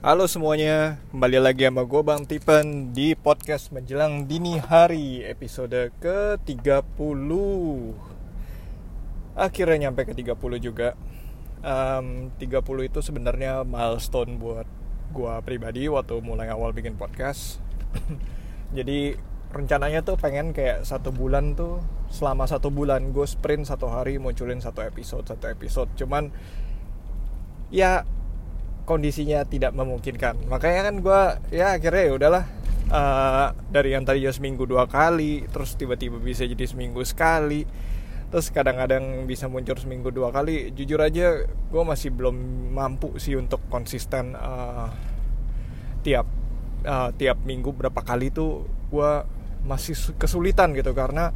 Halo semuanya, kembali lagi sama gue Bang Tipen di podcast menjelang dini hari episode ke-30 Akhirnya nyampe ke 30 juga. Um, 30 itu sebenarnya milestone buat gue pribadi waktu mulai awal bikin podcast. Jadi rencananya tuh pengen kayak satu bulan tuh selama satu bulan gue sprint satu hari munculin satu episode satu episode. Cuman ya kondisinya tidak memungkinkan. Makanya kan gue ya akhirnya ya udahlah uh, dari yang tadi ya seminggu dua kali terus tiba-tiba bisa jadi seminggu sekali. Terus kadang-kadang bisa muncul seminggu dua kali. Jujur aja gue masih belum mampu sih untuk konsisten uh, tiap uh, tiap minggu berapa kali tuh gue masih kesulitan gitu. Karena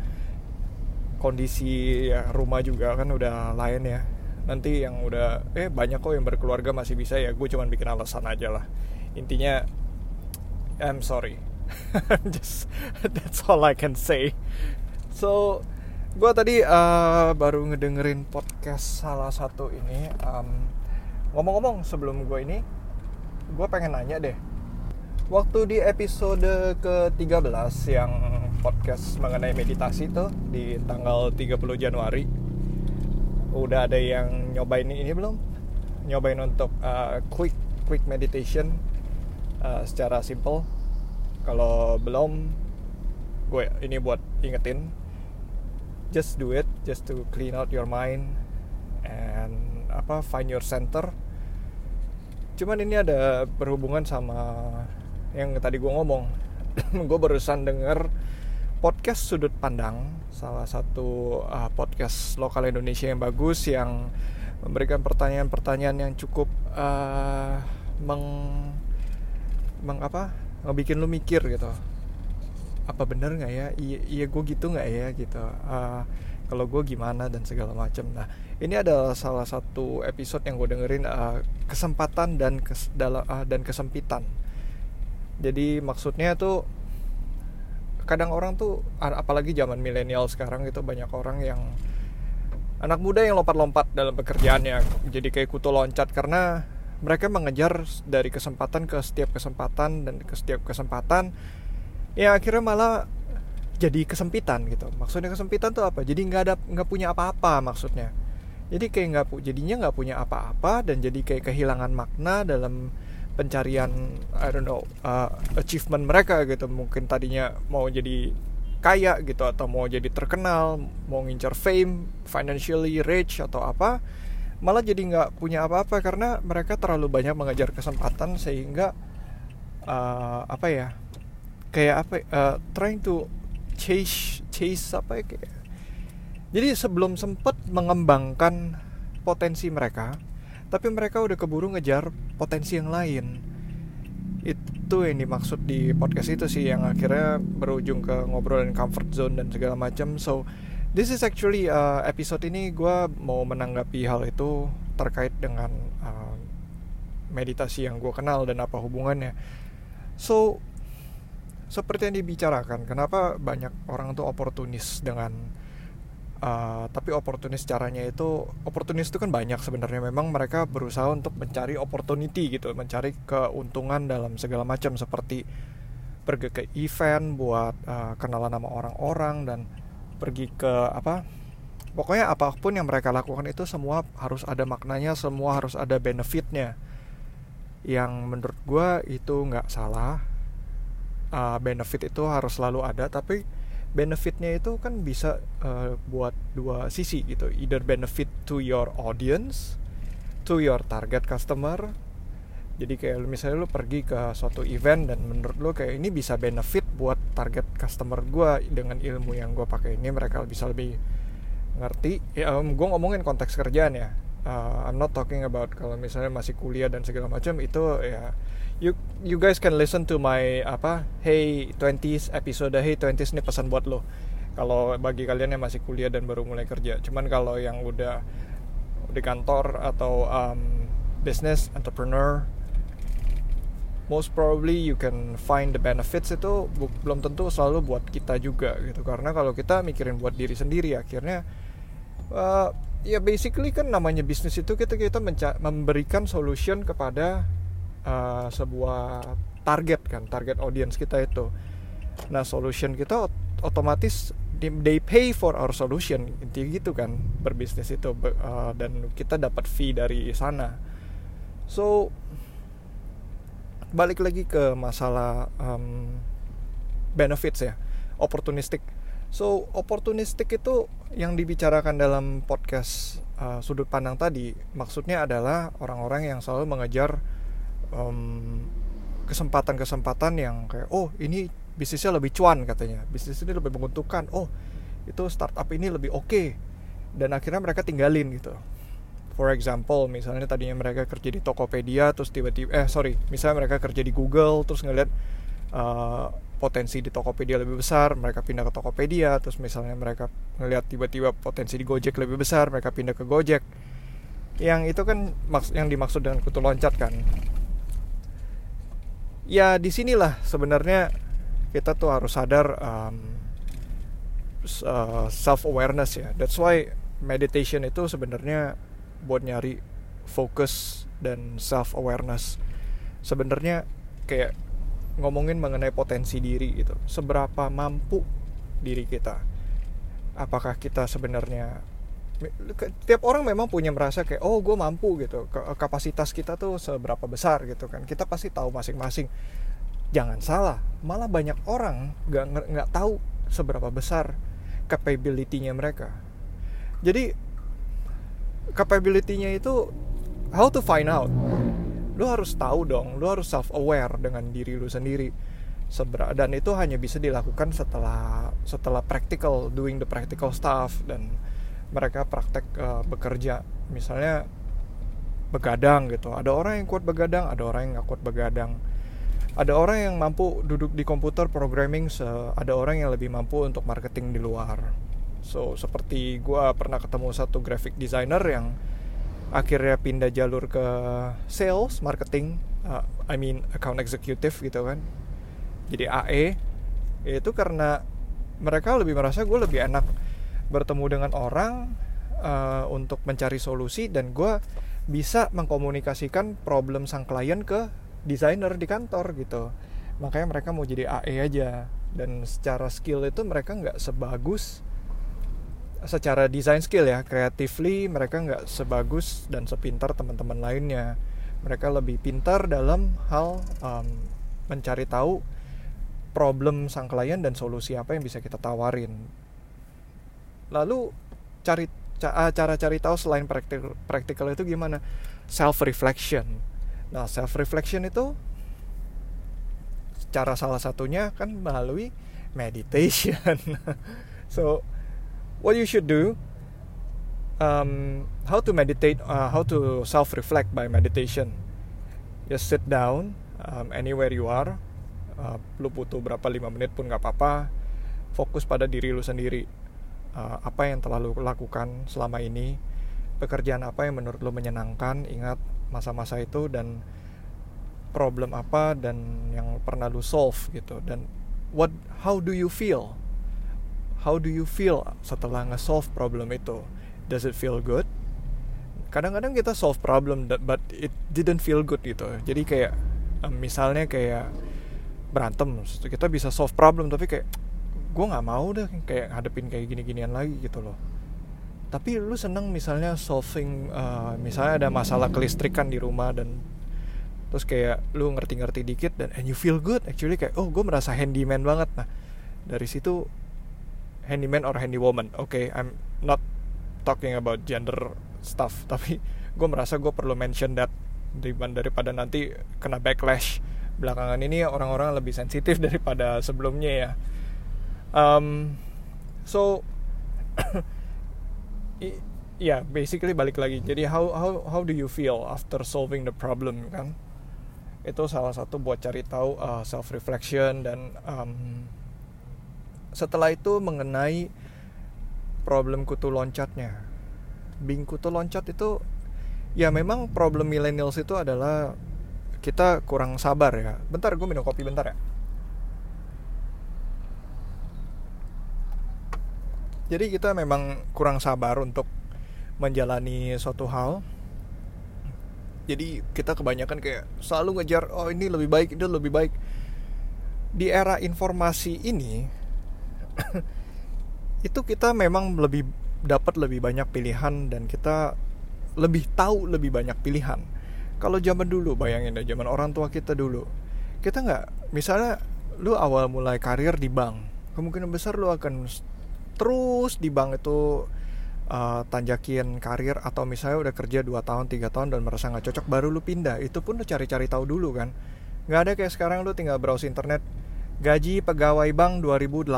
kondisi ya, rumah juga kan udah lain ya nanti yang udah eh banyak kok yang berkeluarga masih bisa ya. Gue cuman bikin alasan aja lah. Intinya I'm sorry. Just that's all I can say. So gue tadi uh, baru ngedengerin podcast salah satu ini. Um, ngomong-ngomong sebelum gue ini gue pengen nanya deh. Waktu di episode ke-13 yang podcast mengenai meditasi tuh di tanggal 30 Januari udah ada yang nyobain ini belum? Nyobain untuk uh, quick quick meditation uh, secara simple. Kalau belum gue ini buat ingetin. Just do it just to clean out your mind and apa find your center. Cuman ini ada berhubungan sama yang tadi gue ngomong. Gue barusan denger podcast sudut pandang salah satu uh, podcast lokal Indonesia yang bagus yang memberikan pertanyaan-pertanyaan yang cukup uh, meng meng apa? Ngebikin lu mikir gitu. Apa bener nggak ya? Iya, iya gue gitu nggak ya? Gitu. Uh, kalau gue gimana dan segala macam nah ini adalah salah satu episode yang gue dengerin uh, kesempatan dan kes, dalam uh, dan kesempitan. Jadi maksudnya tuh kadang orang tuh apalagi zaman milenial sekarang itu banyak orang yang anak muda yang lompat-lompat dalam pekerjaannya. Jadi kayak kutu loncat karena mereka mengejar dari kesempatan ke setiap kesempatan dan ke setiap kesempatan ya akhirnya malah jadi kesempitan gitu. Maksudnya kesempitan tuh apa? Jadi nggak ada nggak punya apa-apa maksudnya. Jadi kayak nggak jadinya nggak punya apa-apa dan jadi kayak kehilangan makna dalam pencarian I don't know uh, achievement mereka gitu. Mungkin tadinya mau jadi kaya gitu atau mau jadi terkenal mau ngincar fame financially rich atau apa malah jadi nggak punya apa-apa karena mereka terlalu banyak mengejar kesempatan sehingga uh, apa ya kayak apa uh, trying to chase chase apa ya kayak. Jadi sebelum sempat mengembangkan potensi mereka tapi mereka udah keburu ngejar potensi yang lain. Itu yang dimaksud di podcast itu sih yang akhirnya berujung ke ngobrolin comfort zone dan segala macam. So this is actually uh, episode ini gue mau menanggapi hal itu terkait dengan uh, meditasi yang gue kenal dan apa hubungannya. So seperti yang dibicarakan kenapa banyak orang tuh oportunis dengan Uh, tapi oportunis caranya itu oportunis itu kan banyak sebenarnya. Memang mereka berusaha untuk mencari opportunity gitu mencari keuntungan dalam segala macam seperti pergi ke event buat uh, kenalan sama orang-orang dan pergi ke apa pokoknya apa pun yang mereka lakukan itu semua harus ada maknanya semua harus ada benefitnya. Yang menurut gue itu nggak salah. Uh, benefit itu harus selalu ada tapi benefitnya itu kan bisa uh, buat dua sisi gitu. Either benefit to your audience to your target customer. Jadi kayak misalnya lu pergi ke suatu event dan menurut lu kayak ini bisa benefit buat target customer gue dengan ilmu yang gue pakai ini mereka bisa lebih ngerti. Ya um, gue ngomongin konteks kerjaan ya. Uh, I'm not talking about kalau misalnya masih kuliah dan segala macam itu ya you you guys can listen to my apa hey 20s episode hey 20s ini pesan buat lo. Kalau bagi kalian yang masih kuliah dan baru mulai kerja. Cuman kalau yang udah di kantor atau um, business entrepreneur most probably you can find the benefits itu belum tentu selalu buat kita juga gitu. Karena kalau kita mikirin buat diri sendiri akhirnya uh, ya basically kan namanya bisnis itu kita kita memberikan solution kepada uh, sebuah target kan target audience kita itu. Nah solution kita otomatis they pay for our solution intinya gitu kan berbisnis itu uh, dan kita dapat fee dari sana. So balik lagi ke masalah um, benefits ya opportunistic. So opportunistic itu yang dibicarakan dalam podcast uh, sudut pandang tadi maksudnya adalah orang-orang yang selalu mengejar kesempatan-kesempatan um, yang kayak oh ini bisnisnya lebih cuan katanya. Bisnis ini lebih menguntungkan. Oh itu startup ini lebih oke. Okay. dan akhirnya mereka tinggalin gitu. For example misalnya tadinya mereka kerja di Tokopedia terus tiba-tiba eh sorry misalnya mereka kerja di Google terus ngeliat uh, potensi di Tokopedia lebih besar mereka pindah ke Tokopedia terus misalnya mereka ngeliat tiba-tiba potensi di Gojek lebih besar mereka pindah ke Gojek. Yang itu kan yang dimaksud dengan kutu loncat kan ya di sinilah sebenarnya kita tuh harus sadar um, uh, self awareness ya. That's why meditation itu sebenarnya buat nyari fokus dan self awareness sebenarnya kayak ngomongin mengenai potensi diri gitu. Seberapa mampu diri kita? Apakah kita sebenarnya tiap orang memang punya merasa kayak oh gue mampu gitu. Kapasitas kita tuh seberapa besar gitu kan. Kita pasti tahu masing-masing. Jangan salah malah banyak orang nggak nggak tahu seberapa besar capability-nya mereka. Jadi capability-nya itu how to find out. Lu harus tahu dong lu harus self aware dengan diri lu sendiri. Sebera dan itu hanya bisa dilakukan setelah setelah practical doing the practical stuff dan mereka praktek uh, bekerja. Misalnya begadang gitu. Ada orang yang kuat begadang ada orang yang nggak kuat begadang. Ada orang yang mampu duduk di komputer programming ada orang yang lebih mampu untuk marketing di luar. So seperti gue pernah ketemu satu graphic designer yang akhirnya pindah jalur ke sales marketing uh, I mean account executive gitu kan. Jadi AE itu karena mereka lebih merasa gue lebih enak bertemu dengan orang uh, untuk mencari solusi dan gue bisa mengkomunikasikan problem sang klien ke desainer di kantor gitu. Makanya mereka mau jadi AE aja. Dan secara skill itu mereka nggak sebagus secara design skill ya creatively mereka nggak sebagus dan sepintar teman-teman lainnya. Mereka lebih pintar dalam hal um, mencari tahu problem sang klien dan solusi apa yang bisa kita tawarin lalu cari cara cari tahu selain practical, practical itu gimana? Self reflection Nah, self reflection itu cara salah satunya kan melalui meditation. so, what you should do um, how to meditate uh, how to self reflect by meditation. Just sit down um, anywhere you are. Uh, lu butuh berapa lima menit pun nggak apa-apa. Fokus pada diri lu sendiri uh, apa yang telah lu lakukan selama ini pekerjaan apa yang menurut lu menyenangkan ingat masa-masa itu dan problem apa dan yang pernah lu solve gitu. Dan what how do you feel? How do you feel setelah nge-solve problem itu? Does it feel good? Kadang-kadang kita solve problem but it didn't feel good gitu. Jadi kayak misalnya kayak berantem kita bisa solve problem tapi kayak gue nggak mau deh kayak hadepin kayak gini-ginian lagi gitu loh. Tapi lu seneng misalnya solving uh, misalnya ada masalah kelistrikan di rumah dan terus kayak lu ngerti-ngerti dikit dan and you feel good. Actually kayak oh gue merasa handyman banget. Nah dari situ handyman or handy woman oke okay, I'm not talking about gender stuff tapi gue merasa gue perlu mention that daripada nanti kena backlash belakangan ini orang-orang lebih sensitif daripada sebelumnya ya um, so ya yeah, basically balik lagi. Jadi how how how do you feel after solving the problem kan? Itu salah satu buat cari tahu uh, self reflection dan um, setelah itu mengenai problem kutu loncatnya. Bing kutu loncat itu ya memang problem millennials itu adalah kita kurang sabar ya. Bentar gue minum kopi bentar ya jadi kita memang kurang sabar untuk menjalani suatu hal. Jadi kita kebanyakan kayak selalu ngejar oh ini lebih baik itu lebih baik. Di era informasi ini itu kita memang lebih dapat lebih banyak pilihan dan kita lebih tahu lebih banyak pilihan. Kalau zaman dulu bayangin deh zaman orang tua kita dulu kita nggak misalnya lu awal mulai karir di bank kemungkinan besar lu akan terus di bank itu uh, tanjakin karir atau misalnya udah kerja 2 tahun 3 tahun dan merasa nggak cocok baru lu pindah. Itu pun lu cari-cari tahu dulu kan. Nggak ada kayak sekarang lu tinggal browse internet gaji pegawai bank 2018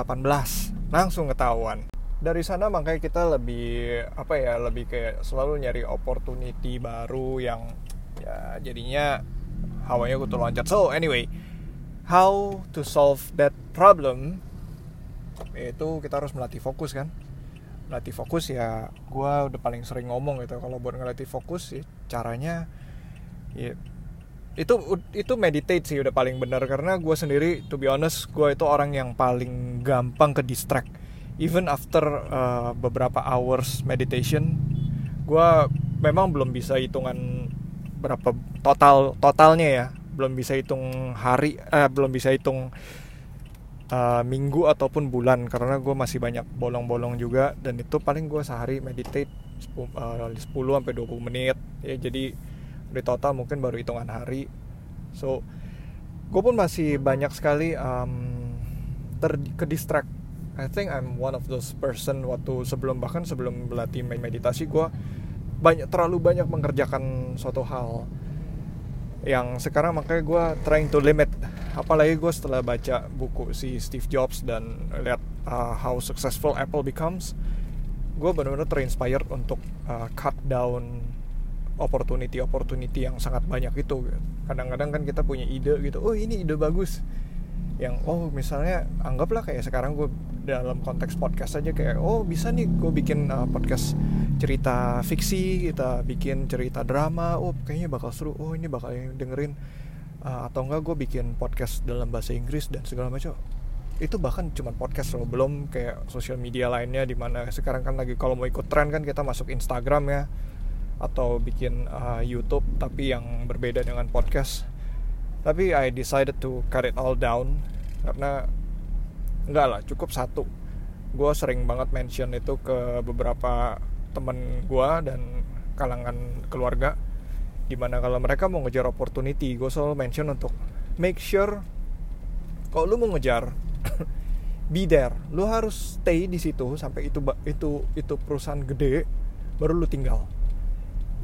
langsung ketahuan. Dari sana makanya kita lebih apa ya lebih kayak selalu nyari opportunity baru yang ya jadinya hawanya gue tuh loncat. So anyway how to solve that problem itu kita harus melatih fokus kan? Melatih fokus ya gue udah paling sering ngomong gitu. Kalau buat ngelatih fokus ya caranya ya itu itu meditate sih udah paling benar karena gue sendiri to be honest gue itu orang yang paling gampang ke distract even after uh, beberapa hours meditation gue memang belum bisa hitungan berapa total totalnya ya. Belum bisa hitung hari eh, belum bisa hitung uh, minggu ataupun bulan karena gue masih banyak bolong-bolong juga dan itu paling gue sehari meditate 10, uh, 10 sampai 20 menit ya. Jadi di total mungkin baru hitungan hari. So gue pun masih banyak sekali um, ter ke distract I think I'm one of those person waktu sebelum bahkan sebelum berlatih meditasi gue banyak terlalu banyak mengerjakan suatu hal yang sekarang makanya gue trying to limit apalagi gue setelah baca buku si Steve Jobs dan lihat uh, how successful Apple becomes gue benar-benar terinspired untuk uh, cut down opportunity opportunity yang sangat banyak itu kadang-kadang kan kita punya ide gitu oh ini ide bagus. Yang oh misalnya anggaplah kayak sekarang gue dalam konteks podcast aja kayak oh bisa nih gue bikin uh, podcast cerita fiksi kita bikin cerita drama oh kayaknya bakal seru oh ini bakal dengerin uh, atau enggak gue bikin podcast dalam bahasa Inggris dan segala macam. Itu bahkan cuma podcast loh belum kayak sosial media lainnya di mana sekarang kan lagi kalau mau ikut tren kan kita masuk Instagram ya atau bikin uh, YouTube tapi yang berbeda dengan podcast. Tapi I decided to cut it all down karena enggak lah cukup satu. Gue sering banget mention itu ke beberapa temen gue dan kalangan keluarga di mana kalau mereka mau ngejar opportunity gue selalu mention untuk make sure kalau lu mau ngejar be there. Lu harus stay di situ sampai itu itu itu perusahaan gede baru lu tinggal.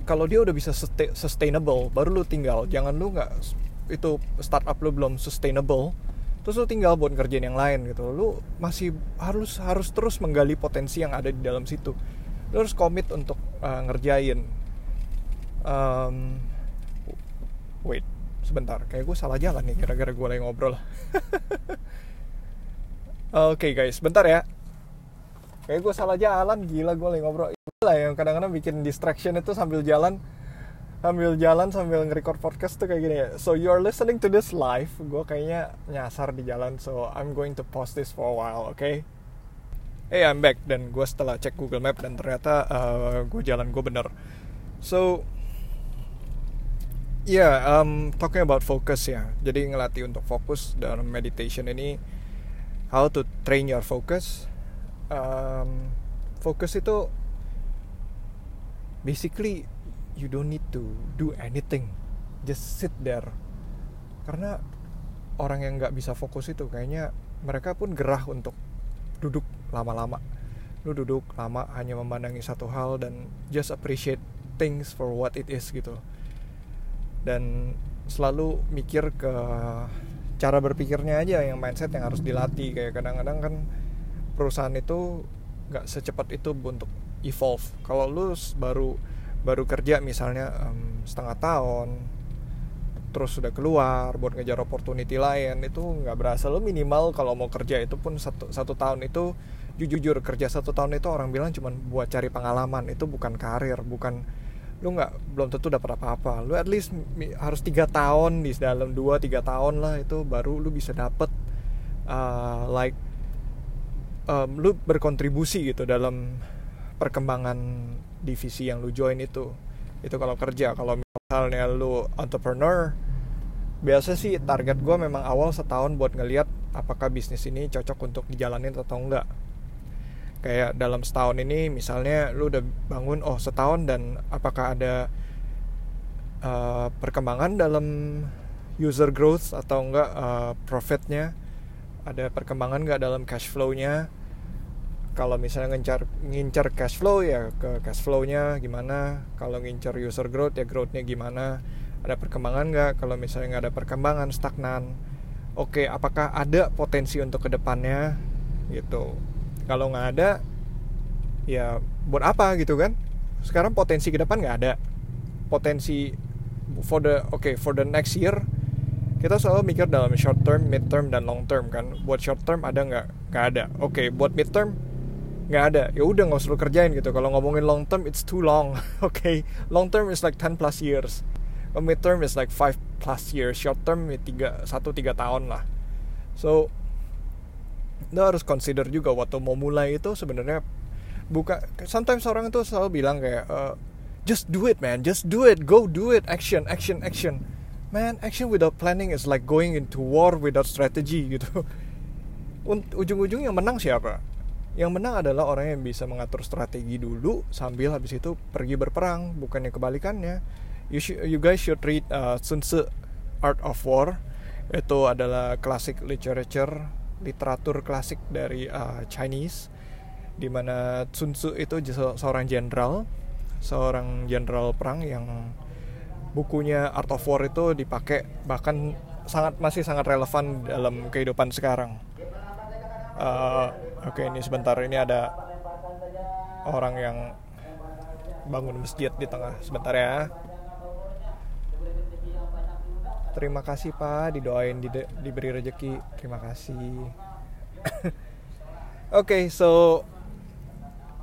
Kalau dia udah bisa sustainable baru lu tinggal. Jangan lu nggak itu startup lu belum sustainable terus lu tinggal buat ngerjain yang lain gitu. Lu masih harus harus terus menggali potensi yang ada di dalam situ. Lu harus komit untuk uh, ngerjain um, wait sebentar. Kayak gue salah jalan nih kira-kira gue lagi ngobrol. Oke okay, guys bentar ya. Kayak gue salah jalan gila gue lagi ngobrol. Lah yang kadang-kadang bikin distraction itu sambil jalan sambil jalan sambil nge-record podcast tuh kayak gini ya. So you're listening to this live. Gue kayaknya nyasar di jalan so I'm going to post this for a while oke? Okay? hey I'm back. Dan gue setelah cek Google Map dan ternyata uh, gue jalan gue bener. So yeah um, talking about focus ya. Jadi ngelatih untuk fokus dalam meditation ini how to train your focus. Um, fokus itu basically you don't need to do anything. Just sit there. Karena orang yang nggak bisa fokus itu kayaknya mereka pun gerah untuk duduk lama-lama. Lu duduk lama hanya memandangi satu hal dan just appreciate things for what it is gitu dan selalu mikir ke cara berpikirnya aja yang mindset yang harus dilatih. Kayak kadang-kadang kan perusahaan itu nggak secepat itu untuk evolve. Kalau lu baru baru kerja misalnya um, setengah tahun terus sudah keluar buat ngejar opportunity lain itu nggak berasa. Lo minimal kalau mau kerja itu pun satu satu tahun itu jujur kerja satu tahun itu orang bilang cuma buat cari pengalaman itu bukan karir bukan lu nggak belum tentu dapat apa-apa. Lu at least harus tiga tahun di dalam dua tiga tahun lah itu baru lu bisa dapet uh, like um, lu berkontribusi gitu dalam perkembangan divisi yang lu join itu. Itu kalau kerja kalau misalnya lu entrepreneur biasa sih target gue memang awal setahun buat ngeliat apakah bisnis ini cocok untuk dijalanin atau enggak kayak dalam setahun ini misalnya lu udah bangun oh setahun dan apakah ada uh, perkembangan dalam user growth atau enggak uh, profitnya? Ada perkembangan enggak dalam cash flow-nya? Kalau misalnya ngincar ngincar cash flow ya ke cash flow-nya gimana? Kalau ngincar user growth ya growth-nya gimana? Ada perkembangan nggak kalau misalnya nggak ada perkembangan stagnan. Oke apakah ada potensi untuk ke depannya gitu kalau nggak ada ya buat apa gitu kan sekarang potensi ke depan nggak ada potensi for the oke okay, for the next year kita selalu mikir dalam short term, mid term dan long term kan. Buat short term ada nggak? Nggak ada. Oke, okay, buat mid term nggak ada. Ya udah nggak usah kerjain gitu. Kalau ngomongin long term, it's too long. Oke, okay? long term is like 10 plus years. Mid term is like 5 plus years. Short term ya tiga satu tiga tahun lah. So lo harus consider juga waktu mau mulai itu sebenarnya buka sometimes orang itu selalu bilang kayak uh, just do it man. Just do it. Go do it. Action action action. Man action without planning is like going into war without strategy gitu. Ujung-ujung yang menang siapa? Yang menang adalah orang yang bisa mengatur strategi dulu sambil habis itu pergi berperang. Bukannya kebalikannya. You should, you guys should read uh, Sun Tzu Art of War. Itu adalah klasik literature literatur klasik dari uh, Chinese di mana Sun Tzu itu seorang jenderal seorang jenderal perang yang bukunya Art of War itu dipakai bahkan sangat masih sangat relevan dalam kehidupan sekarang. Uh, Oke okay, ini sebentar ini ada orang yang bangun masjid di tengah sebentar ya. Terima kasih Pak, didoain di, diberi rezeki. Terima kasih. Oke, okay, so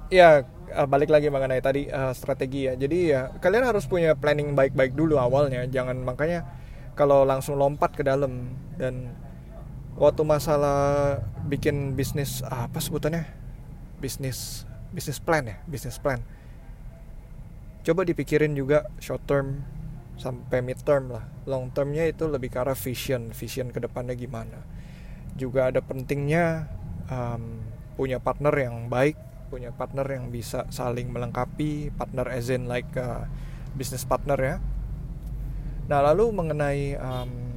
ya uh, balik lagi mengenai tadi uh, strategi ya. Jadi ya kalian harus punya planning baik-baik dulu awalnya. Jangan makanya kalau langsung lompat ke dalam dan waktu masalah bikin bisnis apa sebutannya? Bisnis bisnis plan ya, bisnis plan. Coba dipikirin juga short term, sampai mid term lah. Long termnya itu lebih ke arah vision vision ke depannya gimana. Juga ada pentingnya um, punya partner yang baik punya partner yang bisa saling melengkapi partner as in like uh, business partner ya. Nah lalu mengenai um,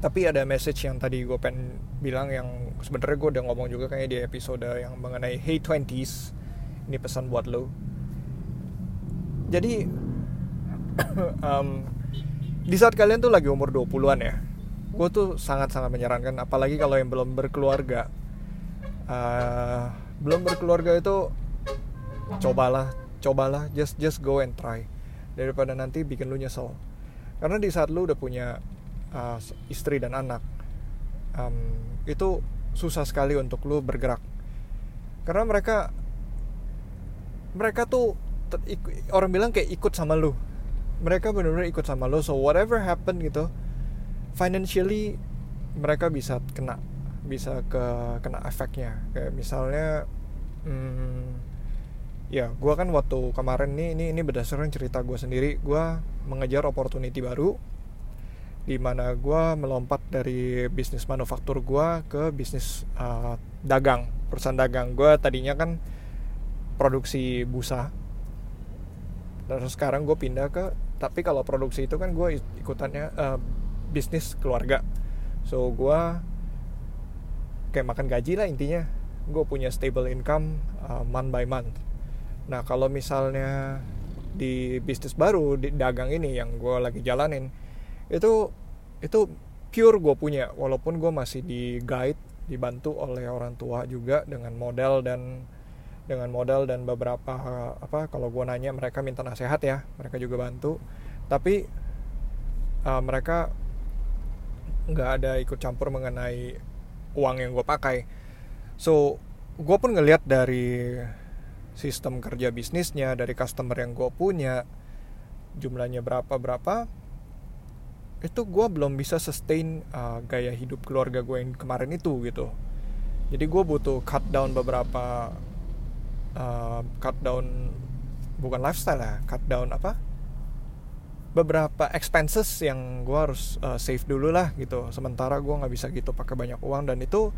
tapi ada message yang tadi gue pengen bilang yang sebenarnya gue udah ngomong juga kayaknya di episode yang mengenai hey 20s ini pesan buat lo jadi um, di saat kalian tuh lagi umur 20-an ya gue tuh sangat-sangat menyarankan apalagi kalau yang belum berkeluarga. Uh, belum berkeluarga itu cobalah cobalah just just go and try daripada nanti bikin lu nyesel. Karena di saat lu udah punya uh, istri dan anak um, itu susah sekali untuk lu bergerak. Karena mereka mereka tuh orang bilang kayak ikut sama lu mereka benar-benar ikut sama lo. So whatever happen gitu financially mereka bisa kena bisa ke kena efeknya kayak misalnya hmm, ya gue kan waktu kemarin nih ini ini berdasarkan cerita gue sendiri. Gue mengejar opportunity baru di mana gue melompat dari bisnis manufaktur gue ke bisnis uh, dagang perusahaan dagang. Gue tadinya kan produksi busa terus sekarang gue pindah ke tapi kalau produksi itu kan gue ikutannya uh, bisnis keluarga. So gue kayak makan gaji lah intinya. Gue punya stable income uh, month by month. Nah kalau misalnya di bisnis baru di dagang ini yang gue lagi jalanin itu itu pure gue punya. Walaupun gue masih di guide dibantu oleh orang tua juga dengan model dan dengan modal dan beberapa apa kalau gue nanya mereka minta nasihat ya mereka juga bantu. Tapi uh, mereka nggak ada ikut campur mengenai uang yang gue pakai. So gue pun ngelihat dari sistem kerja bisnisnya dari customer yang gue punya jumlahnya berapa berapa itu gue belum bisa sustain uh, gaya hidup keluarga gue yang kemarin itu gitu. Jadi gue butuh cut down beberapa uh, cut down bukan lifestyle ya cut down apa? Beberapa expenses yang gue harus uh, save dulu lah gitu. Sementara gue nggak bisa gitu pakai banyak uang dan itu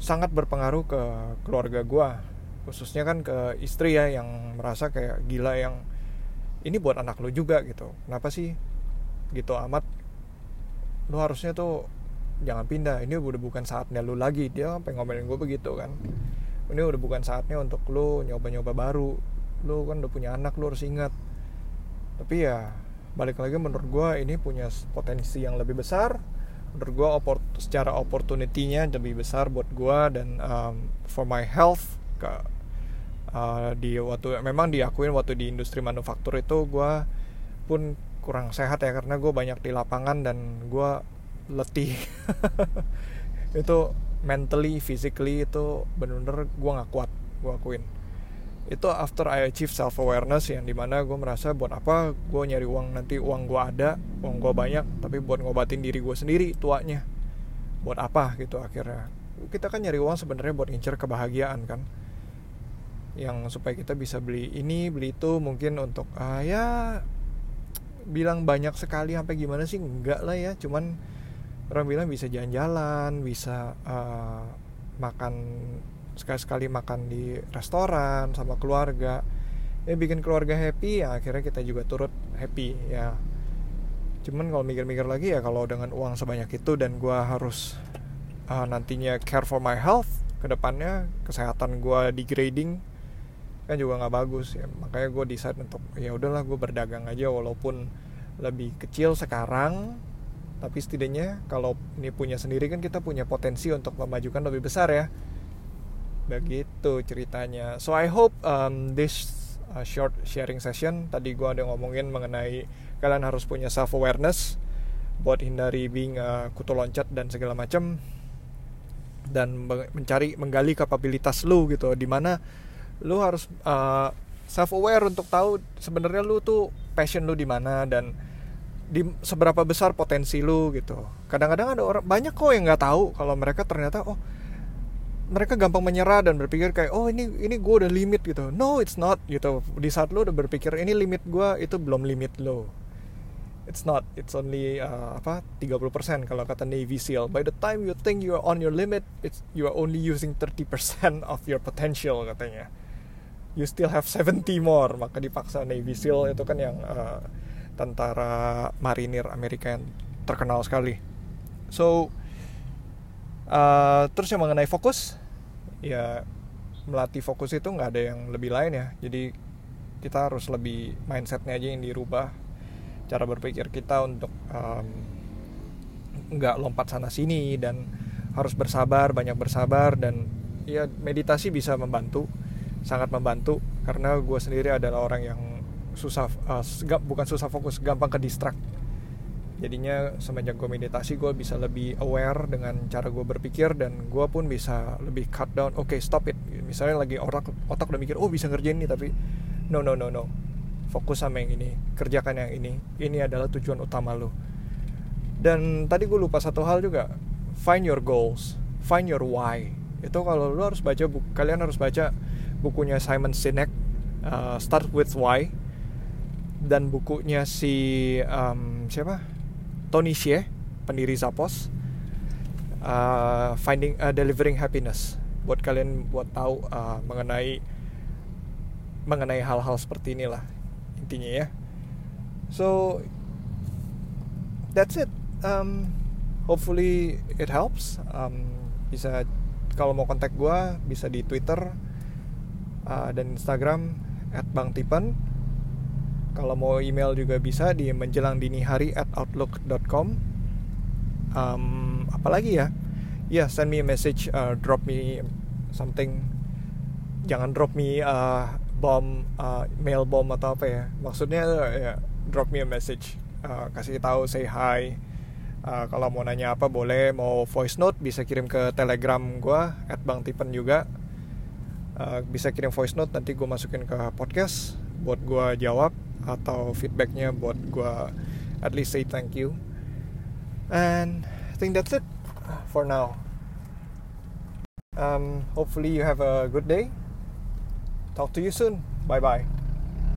sangat berpengaruh ke keluarga gue khususnya kan ke istri ya yang merasa kayak gila yang ini buat anak lo juga gitu. Kenapa sih? Gitu amat. Lo harusnya tuh jangan pindah. Ini udah bukan saatnya lo lagi. Dia sampai ngomelin gue begitu kan ini udah bukan saatnya untuk lo nyoba-nyoba baru. Lo kan udah punya anak lo harus ingat. Tapi ya balik lagi menurut gue ini punya potensi yang lebih besar. Menurut gue opor secara opportunity-nya lebih besar buat gue dan um, for my health ke uh, di waktu memang diakuin waktu di industri manufaktur itu gue pun kurang sehat ya karena gue banyak di lapangan dan gue letih. Itu mentally physically itu bener-bener gue nggak kuat gue akuin. Itu after I achieve self awareness yang di mana gue merasa buat apa gue nyari uang nanti uang gue ada uang gue banyak tapi buat ngobatin diri gue sendiri tuanya. Buat apa gitu akhirnya. Kita kan nyari uang sebenarnya buat ngincer kebahagiaan kan. Yang supaya kita bisa beli ini beli itu mungkin untuk uh, ya bilang banyak sekali sampai gimana sih? Enggak lah ya cuman orang bilang bisa jalan-jalan bisa uh, makan sekali-sekali makan di restoran sama keluarga. Ya bikin keluarga happy ya akhirnya kita juga turut happy ya. Cuman kalau mikir-mikir lagi ya kalau dengan uang sebanyak itu dan gue harus uh, nantinya care for my health ke depannya kesehatan gue degrading kan juga nggak bagus ya. Makanya gue decide untuk ya udahlah gue berdagang aja walaupun lebih kecil sekarang tapi setidaknya kalau ini punya sendiri kan kita punya potensi untuk memajukan lebih besar ya. Begitu ceritanya. So I hope um, this uh, short sharing session tadi gue ada ngomongin mengenai kalian harus punya self awareness buat hindari being uh, kutu loncat dan segala macam dan mencari menggali kapabilitas lu gitu. Di mana lu harus uh, self aware untuk tahu sebenarnya lu tuh passion lu di mana dan di seberapa besar potensi lu gitu. Kadang-kadang ada orang banyak kok yang nggak tahu kalau mereka ternyata oh mereka gampang menyerah dan berpikir kayak oh ini ini gue udah limit gitu. No it's not gitu. Di saat lo udah berpikir ini limit gue itu belum limit lo. It's not it's only uh, apa 30% kalau kata Navy SEAL. By the time you think you are on your limit it's you are only using 30% of your potential katanya. You still have 70 more. Maka dipaksa Navy SEAL itu kan yang uh, tentara marinir Amerika yang terkenal sekali so Uh, terus yang mengenai fokus, ya melatih fokus itu nggak ada yang lebih lain ya. Jadi kita harus lebih mindsetnya aja yang dirubah, cara berpikir kita untuk um, lompat sana sini dan harus bersabar, banyak bersabar dan ya meditasi bisa membantu, sangat membantu karena gue sendiri adalah orang yang susah, uh, bukan susah fokus, gampang ke distract jadinya semenjak gue meditasi gue bisa lebih aware dengan cara gue berpikir dan gue pun bisa lebih cut down. Oke okay, stop it. Misalnya lagi otak otak udah mikir oh bisa ngerjain ini tapi no no no no. Fokus sama yang ini kerjakan yang ini. Ini adalah tujuan utama lo dan tadi gue lupa satu hal juga. Find your goals. Find your why. Itu kalau lo harus baca kalian harus baca bukunya Simon Sinek uh, Start with Why dan bukunya si um, siapa Tony Xie, pendiri Zappos, uh, finding uh, delivering happiness. Buat kalian buat tahu uh, mengenai mengenai hal-hal seperti inilah intinya ya. So that's it. Um, hopefully it helps. Um, bisa kalau mau kontak gue bisa di Twitter uh, dan Instagram @bangtipen kalau mau email juga bisa di menjelang dini hari at outlook.com um, apalagi ya? Ya yeah, send me a message uh, drop me something. Jangan drop me uh, bomb uh, mail bomb atau apa ya. Maksudnya ya drop me a message. Uh, kasih tahu say hi. Uh, kalau mau nanya apa boleh mau voice note bisa kirim ke telegram gue at bang tipen juga. Uh, bisa kirim voice note nanti gue masukin ke podcast. Buat gue jawab atau feedbacknya buat gue at least say thank you. And I think that's it for now. Um, hopefully you have a good day. Talk to you soon. Bye bye